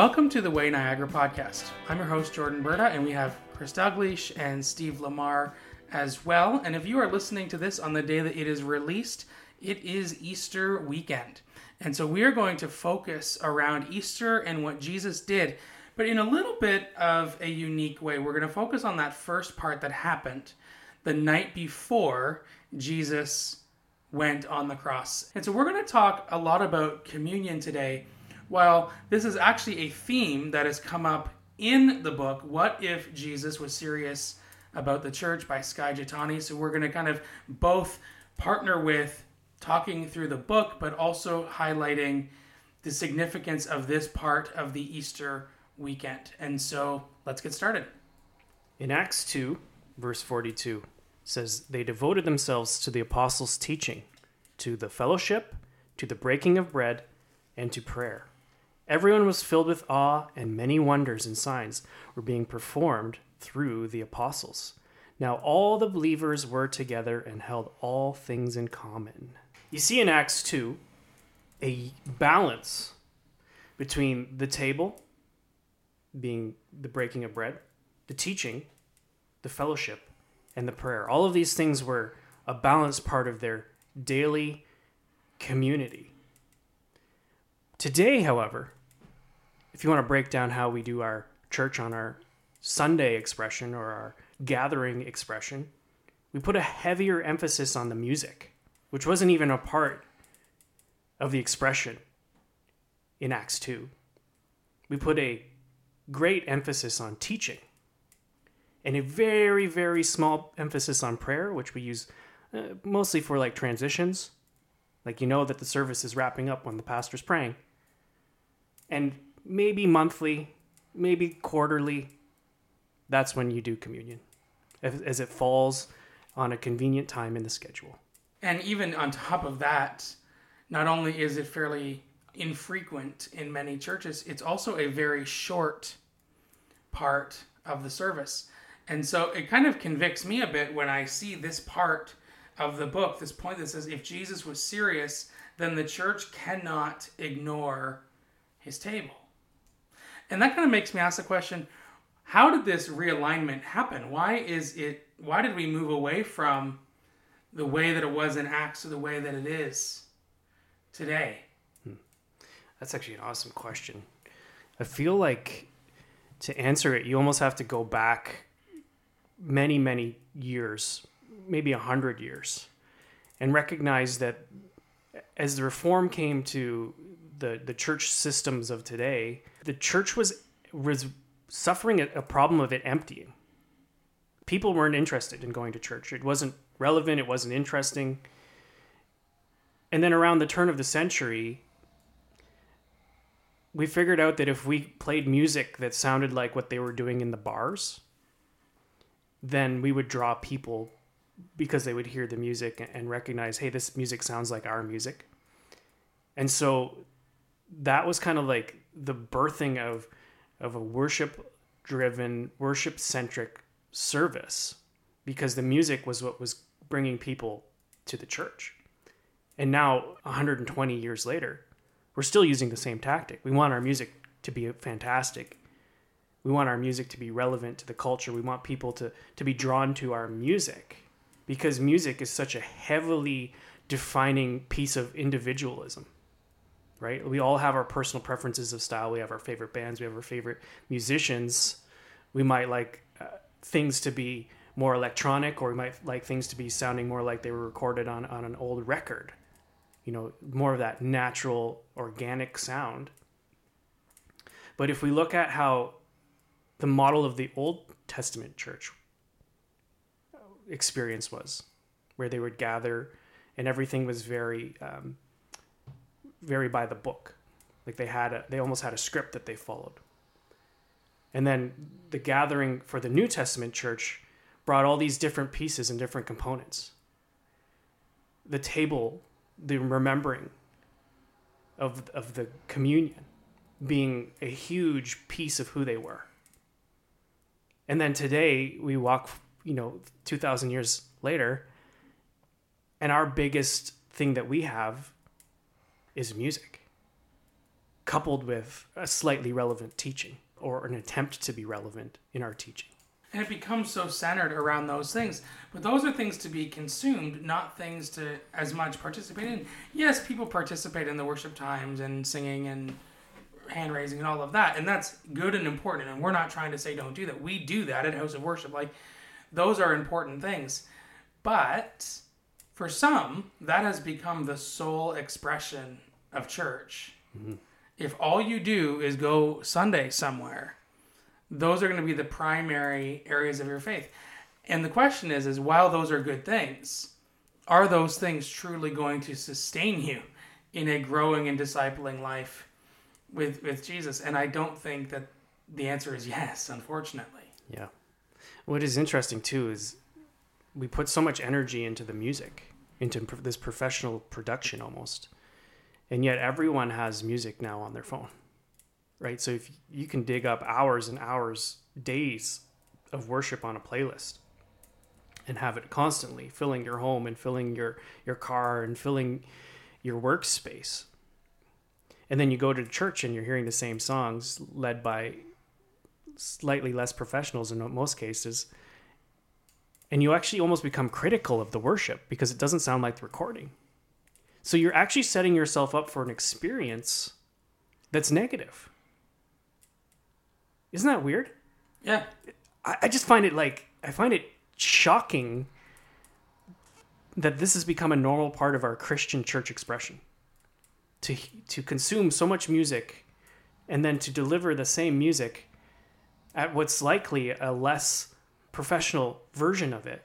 Welcome to the Way Niagara podcast. I'm your host, Jordan Berta, and we have Chris Douglas and Steve Lamar as well. And if you are listening to this on the day that it is released, it is Easter weekend. And so we are going to focus around Easter and what Jesus did, but in a little bit of a unique way. We're going to focus on that first part that happened the night before Jesus went on the cross. And so we're going to talk a lot about communion today well, this is actually a theme that has come up in the book, What If Jesus Was Serious About the Church by Skye Jethani. So we're going to kind of both partner with talking through the book, but also highlighting the significance of this part of the Easter weekend. And so let's get started. In Acts 2, verse 42, says, They devoted themselves to the apostles' teaching, to the fellowship, to the breaking of bread, and to prayer. Everyone was filled with awe, and many wonders and signs were being performed through the apostles. Now all the believers were together and held all things in common. You see in Acts 2 a balance between the table, being the breaking of bread, the teaching, the fellowship, and the prayer. All of these things were a balanced part of their daily community. Today, however, if you want to break down how we do our church on our Sunday expression or our gathering expression, we put a heavier emphasis on the music, which wasn't even a part of the expression in Acts 2. We put a great emphasis on teaching and a very, very small emphasis on prayer, which we use uh, mostly for like transitions. Like you know that the service is wrapping up when the pastor's praying. And maybe monthly, maybe quarterly. That's when you do communion, as it falls on a convenient time in the schedule. And even on top of that, not only is it fairly infrequent in many churches, it's also a very short part of the service. And so it kind of convicts me a bit when I see this part of the book, this point that says if Jesus was serious, then the church cannot ignore his table. And that kind of makes me ask the question how did this realignment happen? Why is it why did we move away from the way that it was in Acts to the way that it is today? Hmm. That's actually an awesome question. I feel like to answer it, you almost have to go back many, many years, maybe a hundred years, and recognize that as the reform came to the, the church systems of today, the church was was suffering a, a problem of it emptying. People weren't interested in going to church. It wasn't relevant, it wasn't interesting. And then around the turn of the century, we figured out that if we played music that sounded like what they were doing in the bars, then we would draw people because they would hear the music and recognize, hey, this music sounds like our music. And so that was kind of like the birthing of of a worship driven worship centric service because the music was what was bringing people to the church. And now 120 years later we're still using the same tactic. We want our music to be fantastic. We want our music to be relevant to the culture. We want people to to be drawn to our music because music is such a heavily defining piece of individualism right? We all have our personal preferences of style. We have our favorite bands. We have our favorite musicians. We might like uh, things to be more electronic, or we might like things to be sounding more like they were recorded on, on an old record. You know, more of that natural, organic sound. But if we look at how the model of the Old Testament church experience was, where they would gather and everything was very um, very by the book. Like they had a, they almost had a script that they followed. And then the gathering for the New Testament church brought all these different pieces and different components. The table, the remembering of, of the communion being a huge piece of who they were. And then today we walk, you know, 2,000 years later, and our biggest thing that we have is music coupled with a slightly relevant teaching or an attempt to be relevant in our teaching. And it becomes so centered around those things. But those are things to be consumed, not things to as much participate in. Yes, people participate in the worship times and singing and hand raising and all of that. And that's good and important. And we're not trying to say don't do that. We do that at House of Worship. Like, those are important things. But for some, that has become the sole expression of church. Mm-hmm. If all you do is go Sunday somewhere, those are going to be the primary areas of your faith. And the question is is while those are good things, are those things truly going to sustain you in a growing and discipling life with with Jesus? And I don't think that the answer is yes, unfortunately. Yeah. What is interesting too is we put so much energy into the music, into this professional production almost. And yet everyone has music now on their phone right? So if you can dig up hours and hours, days of worship on a playlist and have it constantly filling your home and filling your your car and filling your workspace. And then you go to church and you're hearing the same songs led by slightly less professionals in most cases. And you actually almost become critical of the worship because it doesn't sound like the recording. So you're actually setting yourself up for an experience that's negative. Isn't that weird? Yeah. I, I just find it like I find it shocking that this has become a normal part of our Christian church expression. To to consume so much music and then to deliver the same music at what's likely a less professional version of it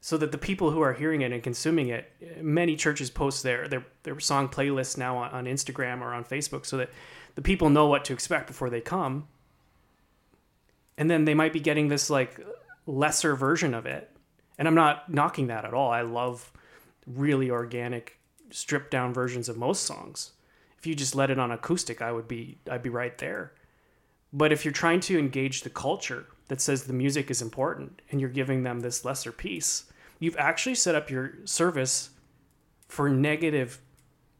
so that the people who are hearing it and consuming it many churches post their their, their song playlists now on, on instagram or on facebook so that the people know what to expect before they come. And then they might be getting this like lesser version of it. And i'm not knocking that at all. I love really organic stripped down versions of most songs. If you just let it on acoustic i would be i'd be right there but if you're trying to engage the culture that says the music is important and you're giving them this lesser piece you've actually set up your service for negative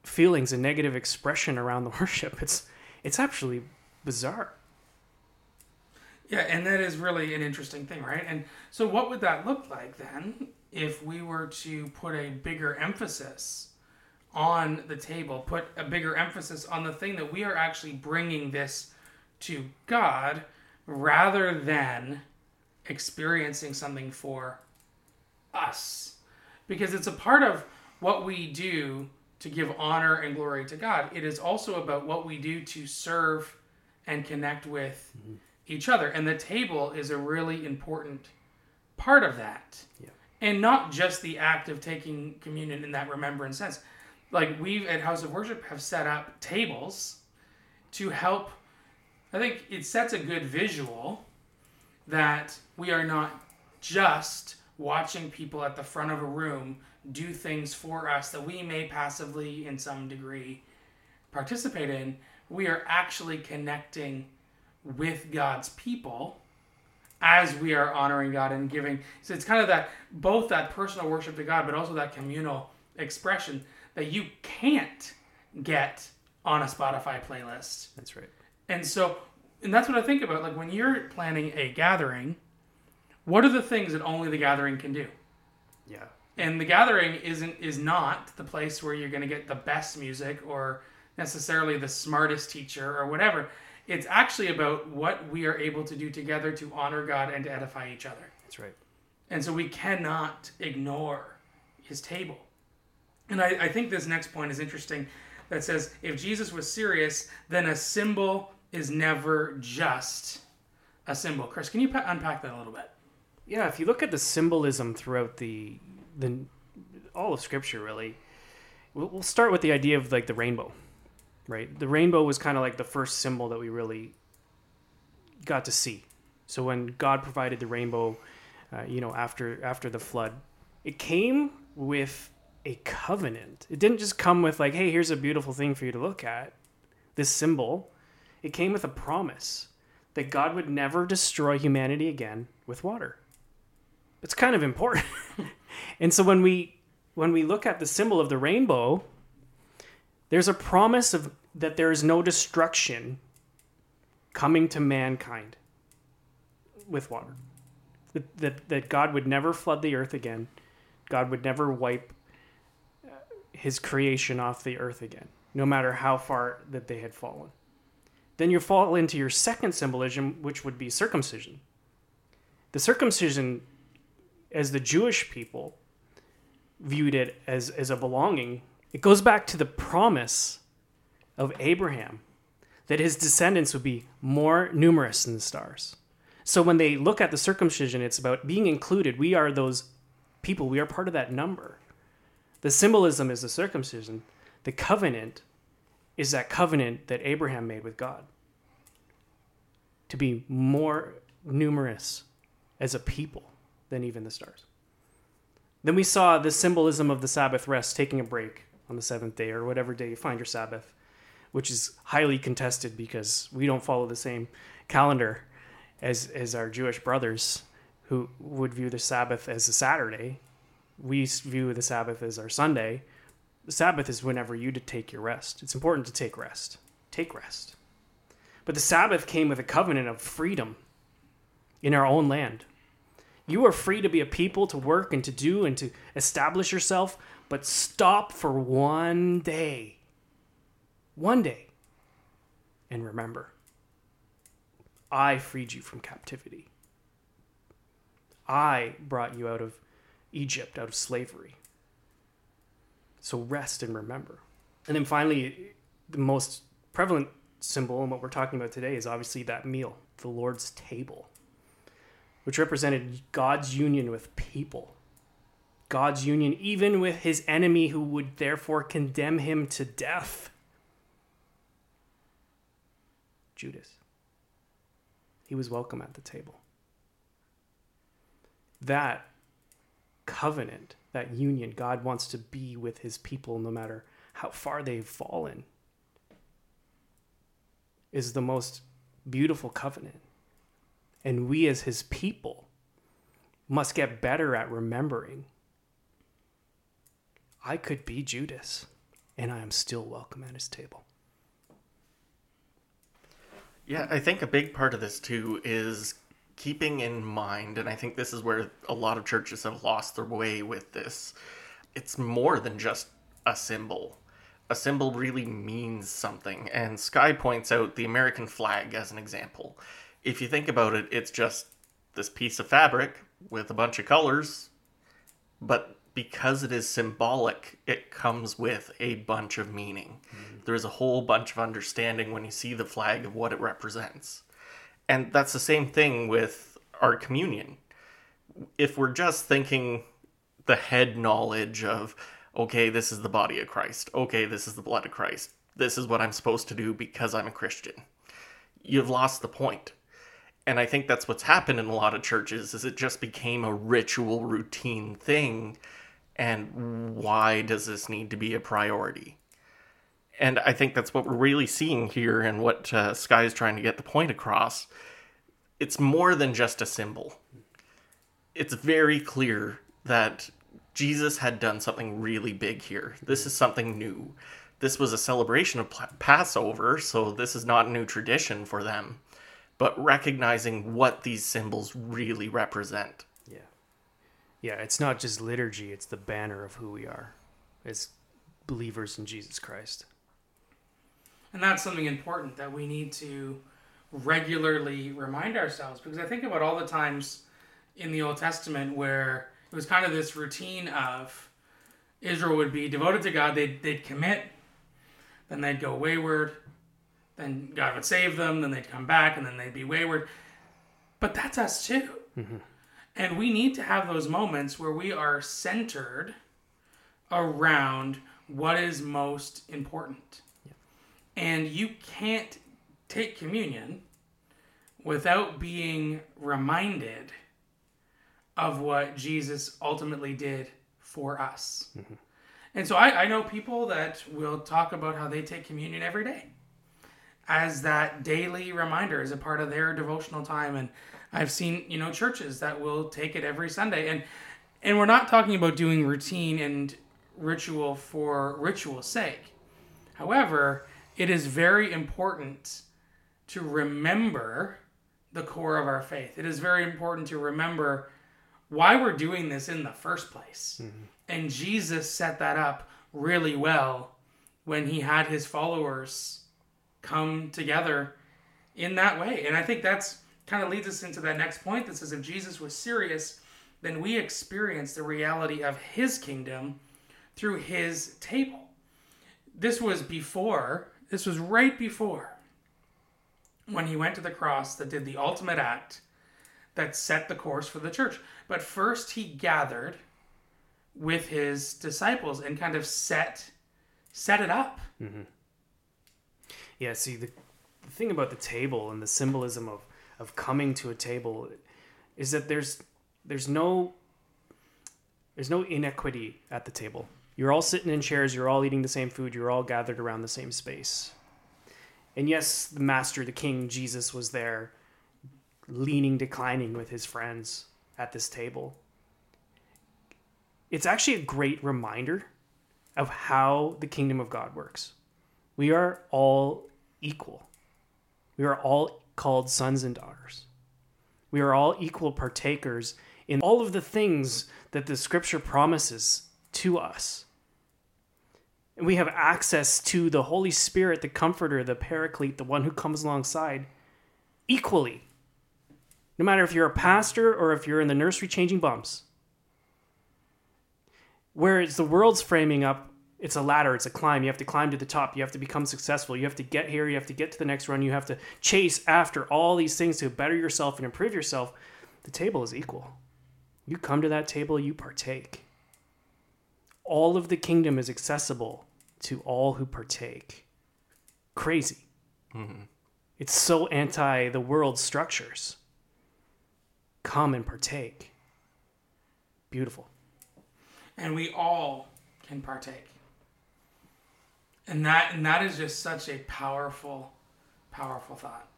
feelings and negative expression around the worship it's it's actually bizarre yeah, and that is really an interesting thing, right? And so, what would that look like then if we were to put a bigger emphasis on the table, put a bigger emphasis on the thing that we are actually bringing this to God rather than experiencing something for us? Because it's a part of what we do to give honor and glory to God. It is also about what we do to serve and connect with. Mm-hmm each other. And the table is a really important part of that. Yeah. And not just the act of taking communion in that remembrance sense. Like we at House of Worship have set up tables to help. I think it sets a good visual that we are not just watching people at the front of a room do things for us that we may passively, in some degree, participate in. We are actually connecting with God's people as we are honoring God and giving. So it's kind of that both that personal worship to God, but also that communal expression that you can't get on a Spotify playlist. That's right. And so, and that's what I think about. Like when you're planning a gathering, what are the things that only the gathering can do? Yeah. And the gathering isn't is not the place where you're going to get the best music or necessarily the smartest teacher or whatever. It's actually about what we are able to do together to honor God and to edify each other. That's right. And so we cannot ignore his table. And I, I think this next point is interesting that says if Jesus was serious, then a symbol is never just a symbol. Chris, can you unpack that a little bit? Yeah, if you look at the symbolism throughout the the all of Scripture, really, we'll start with the idea of like the rainbow right? The rainbow was kind of like the first symbol that we really got to see. So when God provided the rainbow, uh, you know, after after the flood, it came with a covenant. It didn't just come with like, "Hey, here's a beautiful thing for you to look at." This symbol, it came with a promise that God would never destroy humanity again with water. It's kind of important. and so when we when we look at the symbol of the rainbow, there's a promise of that there is no destruction coming to mankind with water. That, that, that God would never flood the earth again. God would never wipe uh, his creation off the earth again, no matter how far that they had fallen. Then you fall into your second symbolism, which would be circumcision. The circumcision, as the Jewish people viewed it as, as a belonging, it goes back to the promise of Abraham that his descendants would be more numerous than the stars. So when they look at the circumcision, it's about being included. We are those people, we are part of that number. The symbolism is the circumcision, the covenant is that covenant that Abraham made with God to be more numerous as a people than even the stars. Then we saw the symbolism of the Sabbath rest, taking a break on the seventh day or whatever day you find your Sabbath, which is highly contested because we don't follow the same calendar as, as our Jewish brothers who would view the Sabbath as a Saturday. We view the Sabbath as our Sunday. The Sabbath is whenever you to take your rest. It's important to take rest. Take rest. But the Sabbath came with a covenant of freedom in our own land. You are free to be a people, to work and to do and to establish yourself, but stop for one day. One day. And remember, I freed you from captivity. I brought you out of Egypt, out of slavery. So rest and remember. And then finally, the most prevalent symbol and what we're talking about today is obviously that meal, the Lord's table, which represented God's union with people. God's union even with his enemy who would therefore condemn him to death. Judas. He was welcome at the table. That covenant, that union, God wants to be with his people no matter how far they've fallen is the most beautiful covenant. And we, as his people, must get better at remembering I could be Judas, and I am still welcome at his table. Yeah, I think a big part of this too is keeping in mind, and I think this is where a lot of churches have lost their way with this. It's more than just a symbol a symbol really means something. And Skye points out the American flag as an example. If you think about it, it's just this piece of fabric with a bunch of colors, but because it is symbolic, it comes with a bunch of meaning. Mm-hmm. There's a whole bunch of understanding when you see the flag of what it represents. And that's the same thing with our communion. If we're just thinking the head knowledge of, okay, this is the body of Christ. Okay, this is the blood of Christ. This is what I'm supposed to do because I'm a Christian. You've lost the point. And I think that's what's happened in a lot of churches is it just became a ritual routine thing and why does this need to be a priority? And I think that's what we're really seeing here and what uh, Skye is trying to get the point across. It's more than just a symbol. It's very clear that Jesus had done something really big here. This is something new. This was a celebration of Passover, so this is not a new tradition for them, but recognizing what these symbols really represent. Yeah. Yeah, it's not just liturgy, it's the banner of who we are as believers in Jesus Christ. And that's something important that we need to regularly remind ourselves because I think about all the times in the Old Testament where it was kind of this routine of Israel would be devoted to God. They'd, they'd commit, then they'd go wayward, then God would save them, then they'd come back, and then they'd be wayward. But that's us too. Mm-hmm. And we need to have those moments where we are centered around what is most important. And you can't take communion without being reminded of what Jesus ultimately did for us. Mm-hmm. And so I, I know people that will talk about how they take communion every day as that daily reminder as a part of their devotional time. And I've seen, you know, churches that will take it every Sunday. And and we're not talking about doing routine and ritual for ritual's sake. However, it is very important to remember the core of our faith. It is very important to remember why we're doing this in the first place. Mm-hmm. And Jesus set that up really well when he had his followers come together in that way. And I think that's kind of leads us into that next point that says if Jesus was serious, then we experience the reality of his kingdom through his table. This was before, this was right before when he went to the cross that did the ultimate act that set the course for the church. But first he gathered with his disciples and kind of set set it up. Mm-hmm. Yeah, see the, the thing about the table and the symbolism of of coming to a table is that there's there's no there's no inequity at the table. You're all sitting in chairs, you're all eating the same food, you're all gathered around the same space. And yes, the master, the king Jesus was there leaning declining with his friends at this table. It's actually a great reminder of how the kingdom of God works. We are all equal. We are all called sons and daughters. We are all equal partakers in all of the things that the scripture promises to us. And we have access to the Holy Spirit, the comforter, the paraclete, the one who comes alongside equally. No matter if you're a pastor or if you're in the nursery changing bumps. Whereas the world's framing up, it's a ladder, it's a climb. You have to climb to the top. You have to become successful. You have to get here. You have to get to the next run. You have to chase after all these things to better yourself and improve yourself. The table is equal. You come to that table, you partake. All of the kingdom is accessible to all who partake. Crazy. Mm-hmm. It's so anti the world's structures. Come and partake. Beautiful. and we all can partake. And that and that is just such a powerful, powerful thought.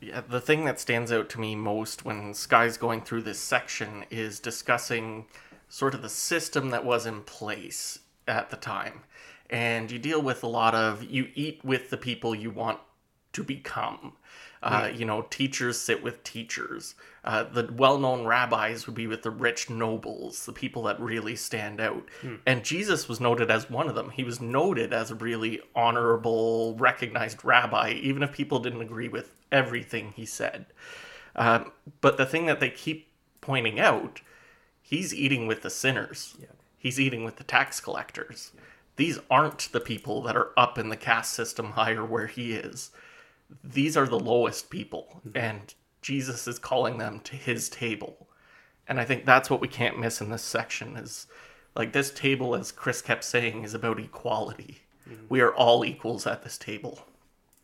Yeah, the thing that stands out to me most when Skye's going through this section is discussing sort of the system that was in place at the time. And you deal with a lot of you eat with the people you want to become. Uh, you know, teachers sit with teachers. Uh, the well known rabbis would be with the rich nobles, the people that really stand out. And Jesus was noted as one of them. He was noted as a really honorable, recognized rabbi, even if people didn't agree with everything he said. Um, but the thing that they keep pointing out, he's eating with the sinners. He's eating with the tax collectors. These aren't the people that are up in the caste system higher where he is. These are the lowest people, mm-hmm. and Jesus is calling them to his table. And I think that's what we can't miss in this section is like this table, as Chris kept saying, is about equality. Mm-hmm. We are all equals at this table.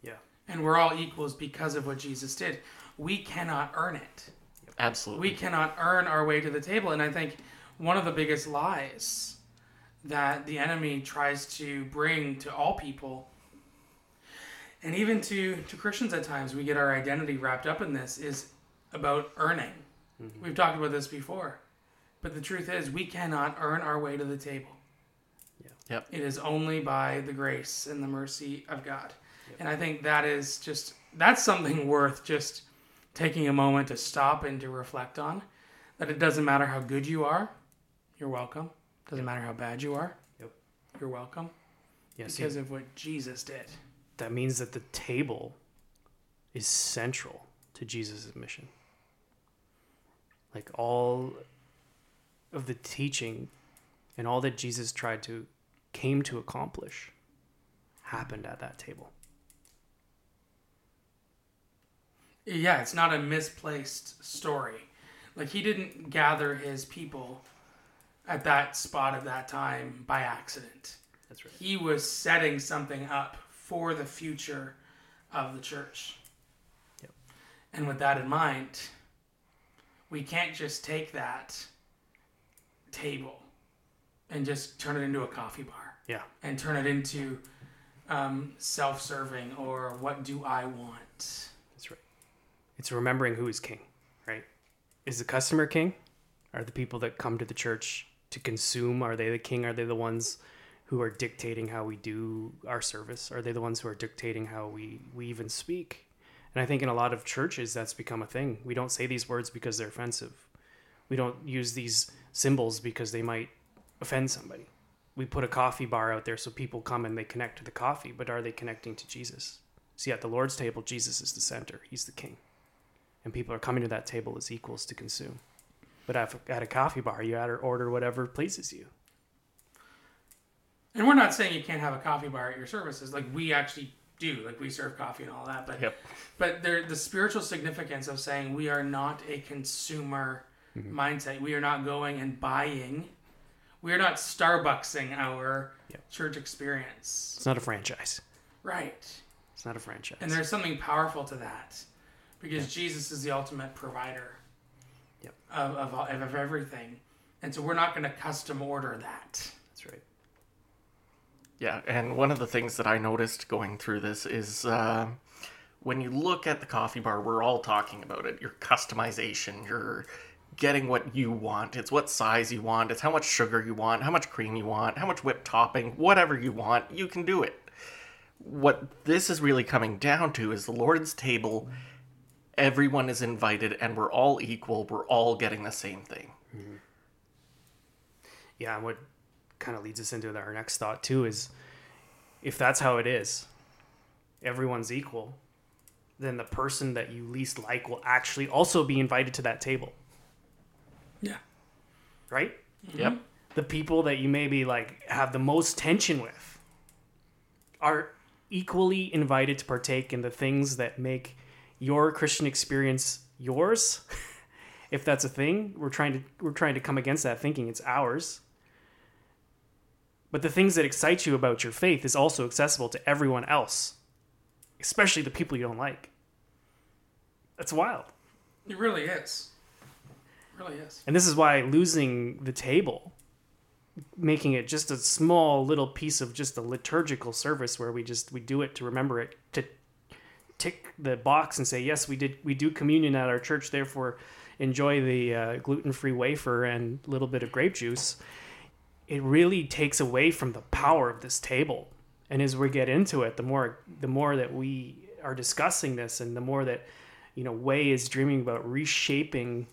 Yeah. And we're all equals because of what Jesus did. We cannot earn it. Absolutely. We cannot earn our way to the table. And I think one of the biggest lies that the enemy tries to bring to all people and even to, to Christians at times, we get our identity wrapped up in this is about earning. Mm-hmm. We've talked about this before. But the truth is, we cannot earn our way to the table. Yep. It is only by the grace and the mercy of God. And I think that is just, that's something worth just taking a moment to stop and to reflect on. That it doesn't matter how good you are, you're welcome. Doesn't matter how bad you are, Yep. you're welcome. See, Because of what Jesus did. that means that the table is central to Jesus' mission. Like all of the teaching and all that Jesus tried to came to accomplish happened at that table. Yeah, it's not a misplaced story. Like he didn't gather his people at that spot at that time by accident. That's right. He was setting something up for the future of the church. Yep. And with that in mind, we can't just take that table and just turn it into a coffee bar Yeah. and turn it into um, self-serving or what do I want? That's right. It's remembering who is king, right? Is the customer king? Are the people that come to the church to consume? Are they the king? Are they the ones who are dictating how we do our service? Are they the ones who are dictating how we, we even speak? And I think in a lot of churches, that's become a thing. We don't say these words because they're offensive. We don't use these symbols because they might offend somebody. We put a coffee bar out there so people come and they connect to the coffee, but are they connecting to Jesus? See, at the Lord's table, Jesus is the center, He's the king. And people are coming to that table as equals to consume. But at a coffee bar, you order whatever pleases you. And we're not saying you can't have a coffee bar at your services. Like we actually do. Like we serve coffee and all that. But yep. but there the spiritual significance of saying we are not a consumer mm-hmm. mindset. We are not going and buying. We are not Starbucksing our yep. church experience. It's not a franchise. Right. It's not a franchise. And there's something powerful to that. Because yep. Jesus is the ultimate provider. Of, of, of everything. And so we're not going to custom order that. That's right. Yeah, and one of the things that I noticed going through this is uh, when you look at the coffee bar, we're all talking about it. Your customization, your getting what you want. It's what size you want. It's how much sugar you want, how much cream you want, how much whipped topping, whatever you want, you can do it. What this is really coming down to is the Lord's table. Everyone is invited, and we're all equal. We're all getting the same thing. Mm-hmm. Yeah, what kind of leads us into our next thought too is if that's how it is, everyone's equal, then the person that you least like will actually also be invited to that table. Yeah. Right? Mm-hmm. Yep. The people that you maybe like have the most tension with are equally invited to partake in the things that make your Christian experience yours. if that's a thing, we're trying to we're trying to come against that thinking it's ours. But the things that excite you about your faith is also accessible to everyone else, especially the people you don't like. That's wild. It really is. It really is. And this is why losing the table, making it just a small little piece of just a liturgical service where we just we do it to remember it to tick the box and say yes we did we do communion at our church therefore enjoy the uh, gluten-free wafer and a little bit of grape juice it really takes away from the power of this table. And as we get into it, the more the more that we are discussing this, and the more that you know, Way is dreaming about reshaping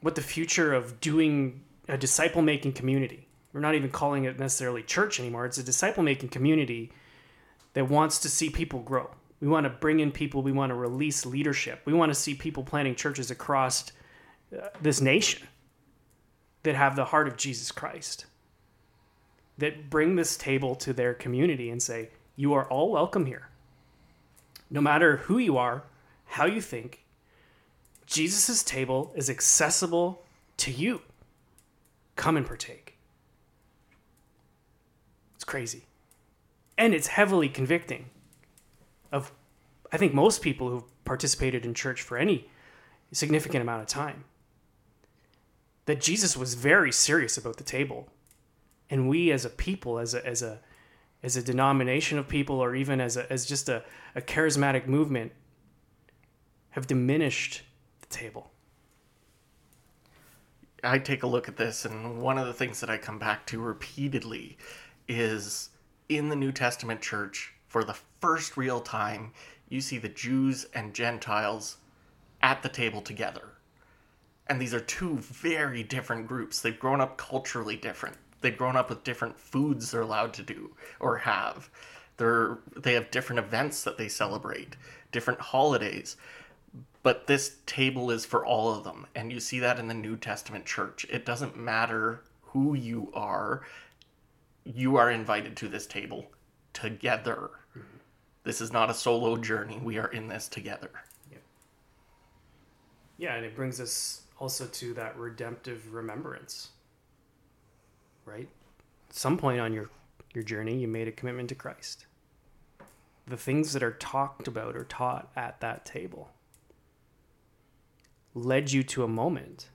what the future of doing a disciple making community. We're not even calling it necessarily church anymore. It's a disciple making community that wants to see people grow. We want to bring in people. We want to release leadership. We want to see people planting churches across uh, this nation that have the heart of Jesus Christ that bring this table to their community and say, You are all welcome here. No matter who you are, how you think, Jesus' table is accessible to you. Come and partake. It's crazy. And it's heavily convicting of, I think, most people who've participated in church for any significant amount of time. That Jesus was very serious about the table and we as a people as a as a as a denomination of people or even as a as just a, a charismatic movement have diminished the table i take a look at this and one of the things that i come back to repeatedly is in the new testament church for the first real time you see the jews and gentiles at the table together and these are two very different groups they've grown up culturally different they've grown up with different foods they're allowed to do or have. They're they have different events that they celebrate, different holidays. But this table is for all of them. And you see that in the New Testament church. It doesn't matter who you are, you are invited to this table together. This is not a solo journey. We are in this together. Yeah. yeah, and it brings us also to that redemptive remembrance right? At some point on your your journey, you made a commitment to Christ. The things that are talked about or taught at that table led you to a moment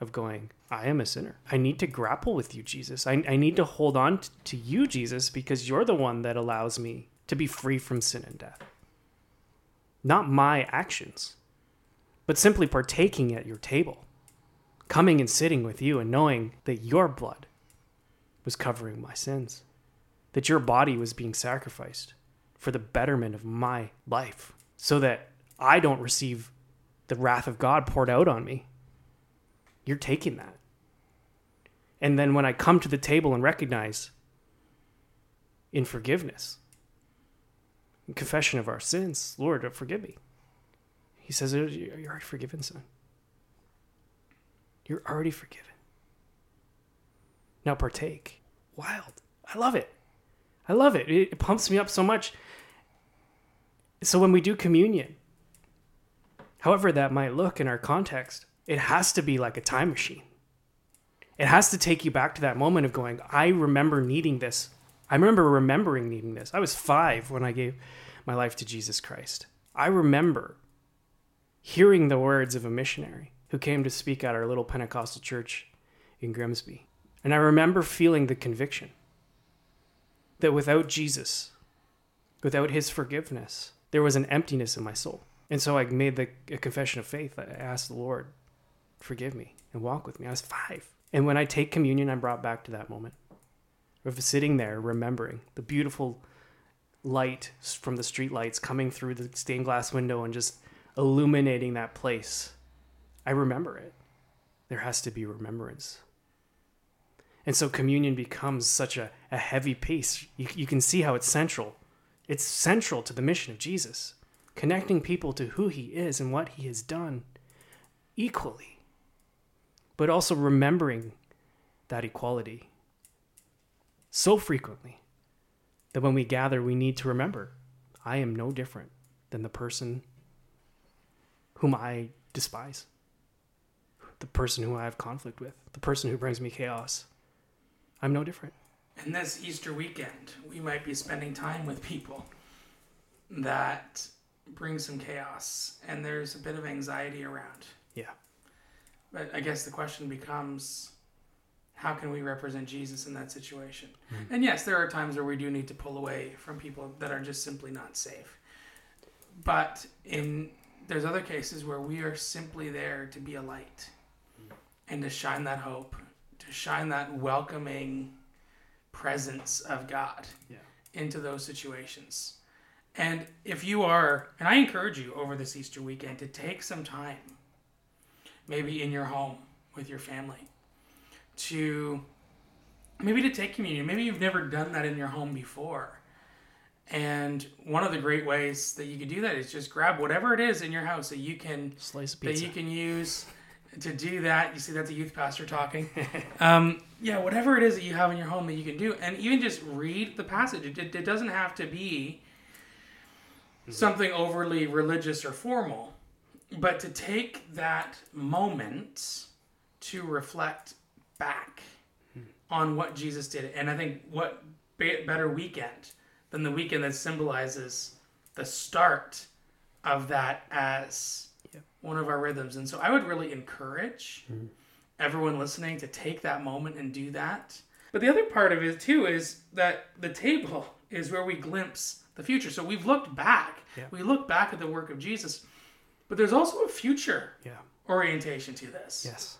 of going, I am a sinner. I need to grapple with you, Jesus. I, I need to hold on t- to you, Jesus, because you're the one that allows me to be free from sin and death. Not my actions, but simply partaking at your table, coming and sitting with you and knowing that your blood was covering my sins. that your body was being sacrificed for the betterment of my life so that I don't receive the wrath of God poured out on me. You're taking that. And then when I come to the table and recognize in forgiveness, confession of our sins, Lord, forgive me. He says, oh, You're already forgiven, son. You're already forgiven. Now partake. Wild. I love it. I love it. It pumps me up so much. So when we do communion, however that might look in our context, it has to be like a time machine. It has to take you back to that moment of going, I remember needing this. I remember remembering needing this. I was five when I gave my life to Jesus Christ. I remember hearing the words of a missionary who came to speak at our little Pentecostal church in Grimsby. And I remember feeling the conviction that without Jesus, without his forgiveness, there was an emptiness in my soul. And so I made the a confession of faith. I asked the Lord, forgive me and walk with me. I was five. And when I take communion, I'm brought back to that moment of sitting there, remembering the beautiful light from the street lights coming through the stained glass window and just illuminating that place. I remember it. There has to be remembrance. And so communion becomes such a, a heavy piece. You, you can see how it's central. It's central to the mission of Jesus, connecting people to who he is and what he has done equally, but also remembering that equality so frequently that when we gather, we need to remember I am no different than the person whom I despise, the person who I have conflict with, the person who brings me chaos. I'm no different. And this Easter weekend, we might be spending time with people that bring some chaos and there's a bit of anxiety around. Yeah. But I guess the question becomes how can we represent Jesus in that situation? Mm-hmm. And yes, there are times where we do need to pull away from people that are just simply not safe. But in there's other cases where we are simply there to be a light and to shine that hope, to shine that welcoming presence of God yeah. into those situations. And if you are, and I encourage you over this Easter weekend to take some time, maybe in your home with your family, to maybe to take communion. Maybe you've never done that in your home before. And one of the great ways that you could do that is just grab whatever it is in your house that you can slice pizza. that you can use to do that. You see, that's a youth pastor talking. um, yeah, whatever it is that you have in your home that you can do, and even just read the passage. It, it doesn't have to be mm-hmm. something overly religious or formal, but to take that moment to reflect back on what Jesus did. And I think what better weekend than the weekend that symbolizes the start of that as yep. one of our rhythms. And so I would really encourage mm-hmm. everyone listening to take that moment and do that. But the other part of it too is that the table is where we glimpse the future. So we've looked back. Yeah. We look back at the work of Jesus, but there's also a future yeah. orientation to this. Yes.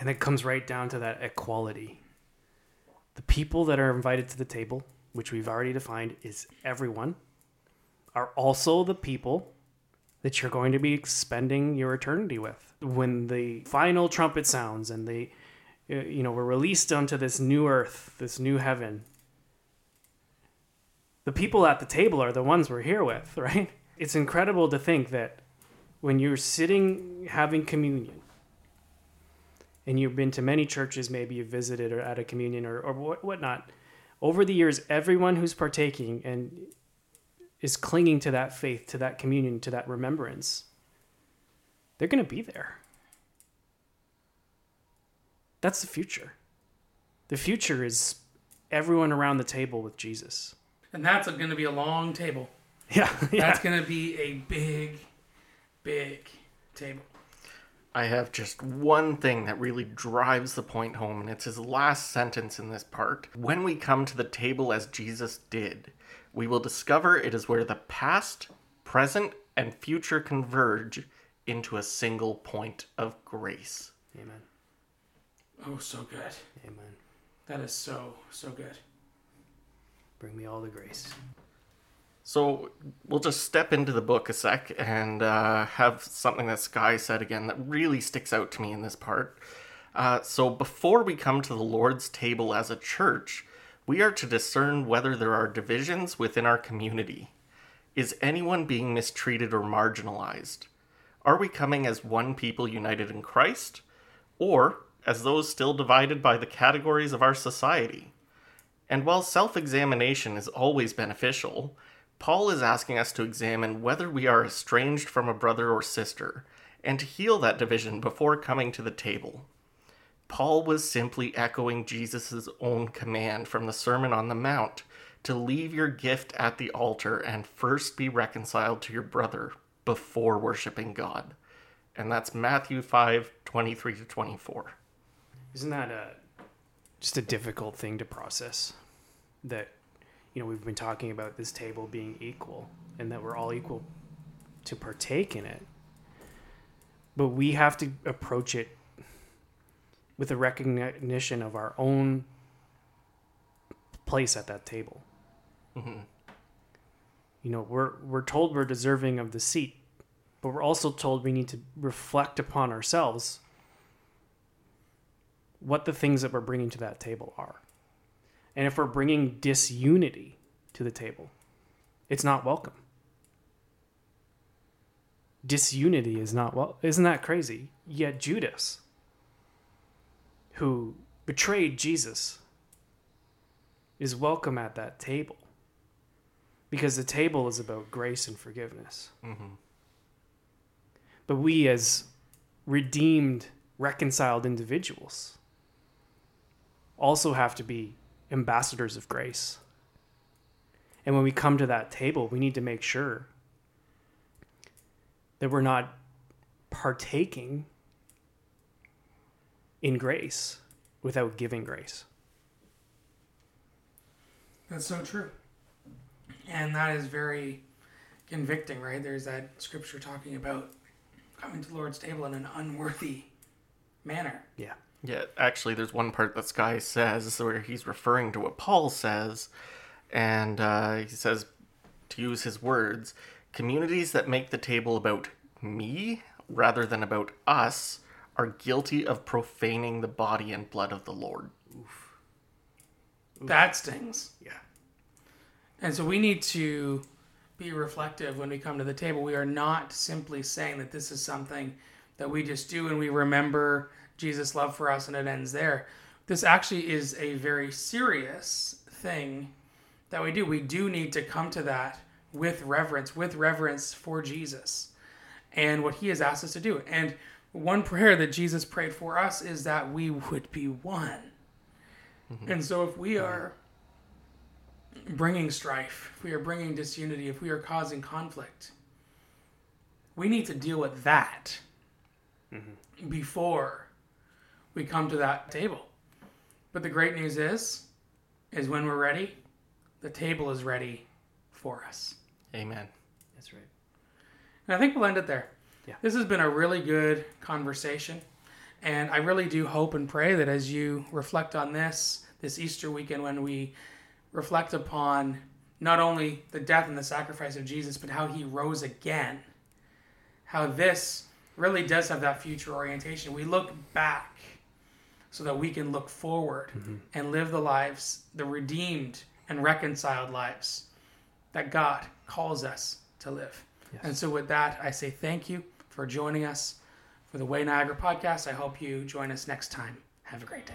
And it comes right down to that equality. The people that are invited to the table which we've already defined is everyone, are also the people that you're going to be spending your eternity with. When the final trumpet sounds and the uh, you know, we're released onto this new earth, this new heaven. The people at the table are the ones we're here with, right? It's incredible to think that when you're sitting having communion, and you've been to many churches, maybe you've visited or at a communion or, or whatnot, over the years, everyone who's partaking and is clinging to that faith, to that communion, to that remembrance, they're going to be there. That's the future. The future is everyone around the table with Jesus. And that's going to be a long table. Yeah. yeah. That's going to be a big, big table. I have just one thing that really drives the point home, and it's his last sentence in this part. When we come to the table as Jesus did, we will discover it is where the past, present, and future converge into a single point of grace. Amen. Oh, so good. Amen. That is so, so good. Bring me all the grace. So we'll just step into the book a sec and uh, have something that Skye said again that really sticks out to me in this part. Uh, so before we come to the Lord's table as a church, we are to discern whether there are divisions within our community. Is anyone being mistreated or marginalized? Are we coming as one people united in Christ, or as those still divided by the categories of our society? And while self examination is always beneficial, Paul is asking us to examine whether we are estranged from a brother or sister, and to heal that division before coming to the table. Paul was simply echoing Jesus' own command from the Sermon on the Mount to leave your gift at the altar and first be reconciled to your brother before worshiping God. And that's Matthew 5 23 to 24. Isn't that a just a difficult thing to process? That you know we've been talking about this table being equal and that we're all equal to partake in it, but we have to approach it with a recognition of our own place at that table. Mhm. You know, we're we're told we're deserving of the seat, but we're also told we need to reflect upon ourselves what the things that we're bringing to that table are. And if we're bringing disunity to the table, it's not welcome. Disunity is not well. Isn't that crazy? Yet Judas, who betrayed Jesus, is welcome at that table because the table is about grace and forgiveness. Mhm. But we, as redeemed, reconciled individuals, also have to be ambassadors of grace. And when we come to that table, we need to make sure that we're not partaking in grace without giving grace. That's so true. And that is very convicting, right? There's that scripture talking about coming to the Lord's table in an unworthy manner. Yeah. Yeah, actually, there's one part that Skye says where he's referring to what Paul says, and uh, he says, to use his words, communities that make the table about me rather than about us are guilty of profaning the body and blood of the Lord. Oof. That stings. Yeah. And so we need to be reflective when we come to the table. We are not simply saying that this is something that we just do and we remember Jesus' love for us and it ends there. This actually is a very serious thing that we do. We do need to come to that with reverence, with reverence for Jesus and what he has asked us to do. And one prayer that Jesus prayed for us is that we would be one. Mm-hmm. And so if we are bringing strife, if we are bringing disunity, if we are causing conflict, we need to deal with that mm-hmm. before we come to that table. But the great news is, is when we're ready, the table is ready for us. Amen. That's right. And I think we'll end it there. Yeah. This has been a really good conversation. And I really do hope and pray that as you reflect on this, this Easter weekend, when we reflect upon not only the death and the sacrifice of Jesus, but how he rose again, how this really does have that future orientation. We look back so that we can look forward mm-hmm. and live the lives, the redeemed and reconciled lives that God calls us to live. And so, with that, I say thank you for joining us for the Way Niagara podcast. I hope you join us next time. Have a great day.